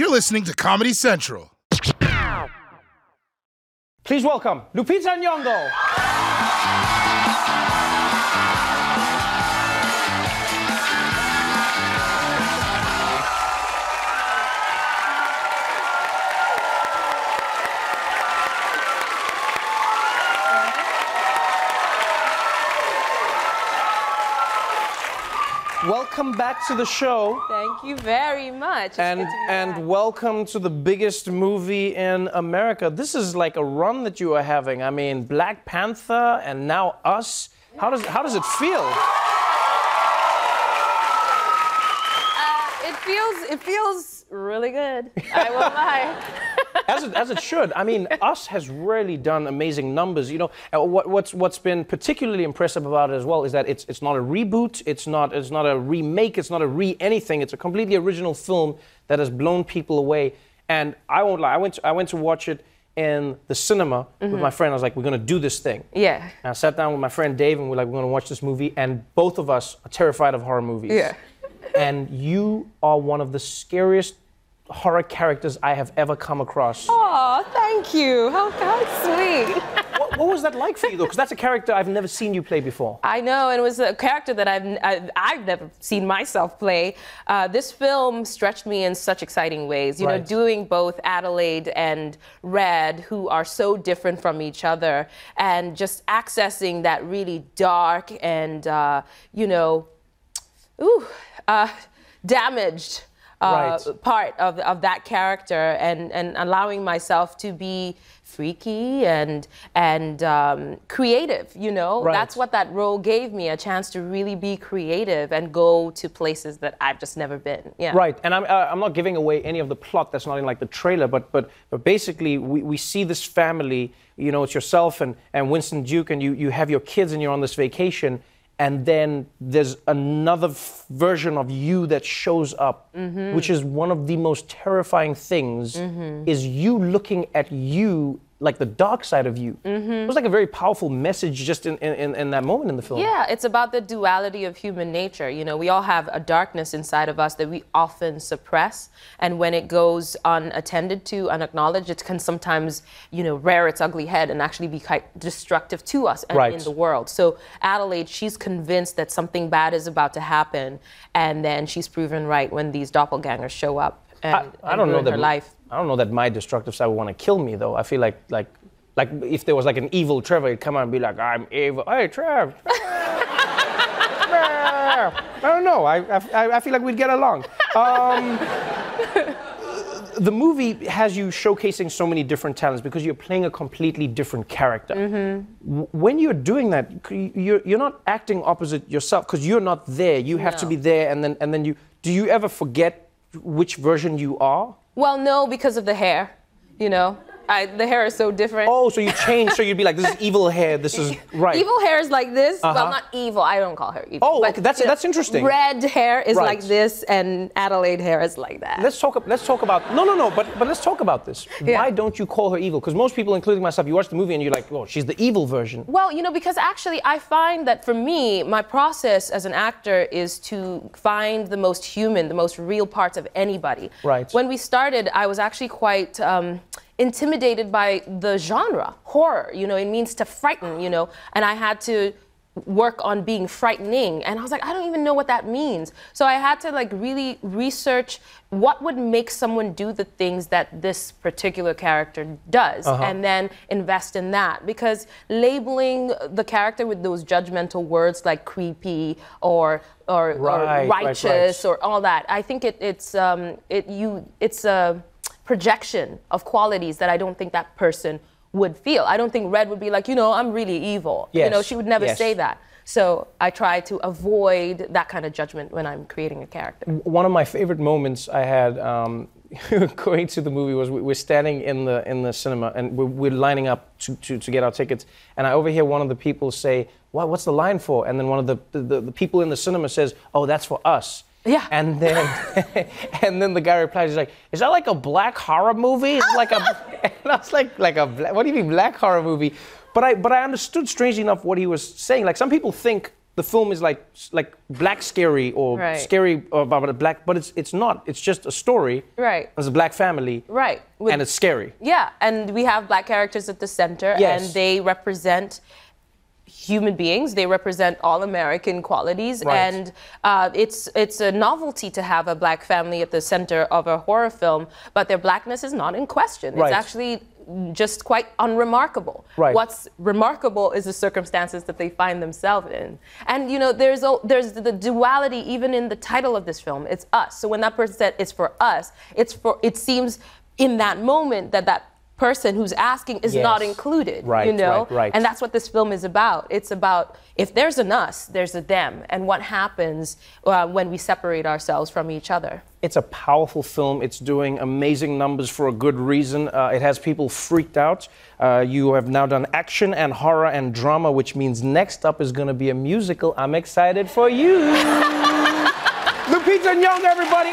You're listening to Comedy Central. Please welcome Lupita Nyong'o. Welcome back to the show. Thank you very much. It's and good to be and back. welcome to the biggest movie in America. This is like a run that you are having. I mean, Black Panther and now us. How does how does it feel? Uh, it feels it feels really good. I won't lie. As it, as it should. I mean, us has really done amazing numbers. You know, uh, what, what's what's been particularly impressive about it as well is that it's it's not a reboot, it's not it's not a remake, it's not a re anything. It's a completely original film that has blown people away. And I won't lie, I went to, I went to watch it in the cinema with my friend. I was like, we're gonna do this thing. Yeah. And I sat down with my friend Dave, and we're like, we're gonna watch this movie. And both of us are terrified of horror movies. Yeah. and you are one of the scariest horror characters I have ever come across. Oh, thank you. How, how sweet. What, what was that like for you, though? Because that's a character I've never seen you play before. I know, and it was a character that I've I've, I've never seen myself play. Uh, this film stretched me in such exciting ways. You know, doing both Adelaide and Red, who are so different from each other, and just accessing that really dark and uh, you know, ooh, uh, damaged. Uh, Right. part of, of that character and, and allowing myself to be freaky and and um, creative you know Right. that's what that role gave me a chance to really be creative and go to places that I've just never been yeah Right, and I'm, uh, I'm not giving away any of the plot that's not in like the trailer, but but but basically we, we see this family, you know, it's yourself and, and Winston Duke, and you, you have your kids and you're on this vacation, and then there's another f- version of you that shows up, mm-hmm. which is one of the most terrifying things, mm-hmm. is you looking at you like the dark side of you. Mm-hmm. It was like a very powerful message just in, in, in that moment in the film. Yeah, it's about the duality of human nature. You know, we all have a darkness inside of us that we often suppress. And when it goes unattended to, unacknowledged, it can sometimes, you know, rear its ugly head and actually be quite destructive to us and Right. in the world. So Adelaide, she's convinced that something bad is about to happen. And then she's proven right when these doppelgangers show up and, I, I don't know that life. I don't know that my destructive side would want to kill me though. I feel like like like if there was like an evil Trevor, he'd come out and be like, "I'm evil." Hey, Trev. Trev, Trev." I don't know. I, I, I feel like we'd get along. Um, the movie has you showcasing so many different talents because you're playing a completely different character. W- When you're doing that, you're, you're not acting opposite yourself because you're not there. You have to be there, and then and then you. Do you ever forget which version you are? Well, no, because of the hair. You know, I, the hair is so different. Oh, so you change, so you'd be like, this is evil hair, this is right. Evil hair is like this. Uh-huh. Well, not evil. I don't call her evil. Oh, okay, that's- that's interesting. Red hair is Right. like this, and Adelaide hair is like that. Let's talk. Let's talk about. No, no, no. But but let's talk about this. Yeah. Why don't you call her evil? Because most people, including myself, you watch the movie and you're like, oh, she's the evil version. Well, you know, because actually, I find that for me, my process as an actor is to find the most human, the most real parts of anybody. Right. When we started, I was actually quite. Um, intimidated by the genre horror you know it means to frighten you know and i had to work on being frightening and i was like i don't even know what that means so i had to like really research what would make someone do the things that this particular character does Uh-huh. and then invest in that because labeling the character with those judgmental words like creepy or or, Right, or right, right. righteous or all that i think it, it's um, it you it's a projection of qualities that i don't think that person would feel i don't think red would be like you know i'm really evil you know she would never yes. say that so i try to avoid that kind of judgment when i'm creating a character One of my favorite moments I had um, going to the movie was we- we're standing in the in the cinema and we're, we're lining up to, to, to get our tickets, and I overhear one of the people say, "What? What's the line for?" And then one of the the, the people in the cinema says, "Oh, that's for us." Yeah. And then and then the guy replies, he's like, "Is that like a black horror movie?" It's like a and I was like, like a bla- what do you mean black horror movie? But I but I understood strangely enough what he was saying. Like some people think the film is like like black scary or Right. scary about a black, but it's it's not. It's just a story. Right. There's a black family. Right. With- And it's scary. Yeah, and we have black characters at the center, Yes. and they represent human beings. They represent all American qualities, Right. and uh, it's it's a novelty to have a black family at the center of a horror film. But their blackness is not in question. Right. It's actually just quite unremarkable. Right. What's remarkable is the circumstances that they find themselves in. And you know, there's a, there's the duality even in the title of this film. It's us. So when that person said it's for us, it's for it seems in that moment that that person who's asking is not included. Right, You know? right, right. And that's what this film is about. It's about if there's an us, there's a them, and what happens uh, when we separate ourselves from each other. It's a powerful film. It's doing amazing numbers for a good reason. Uh, it has people freaked out. Uh, you have now done action and horror and drama, which means next up is going to be a musical. I'm excited for you. Lupita Nyong'o, everybody.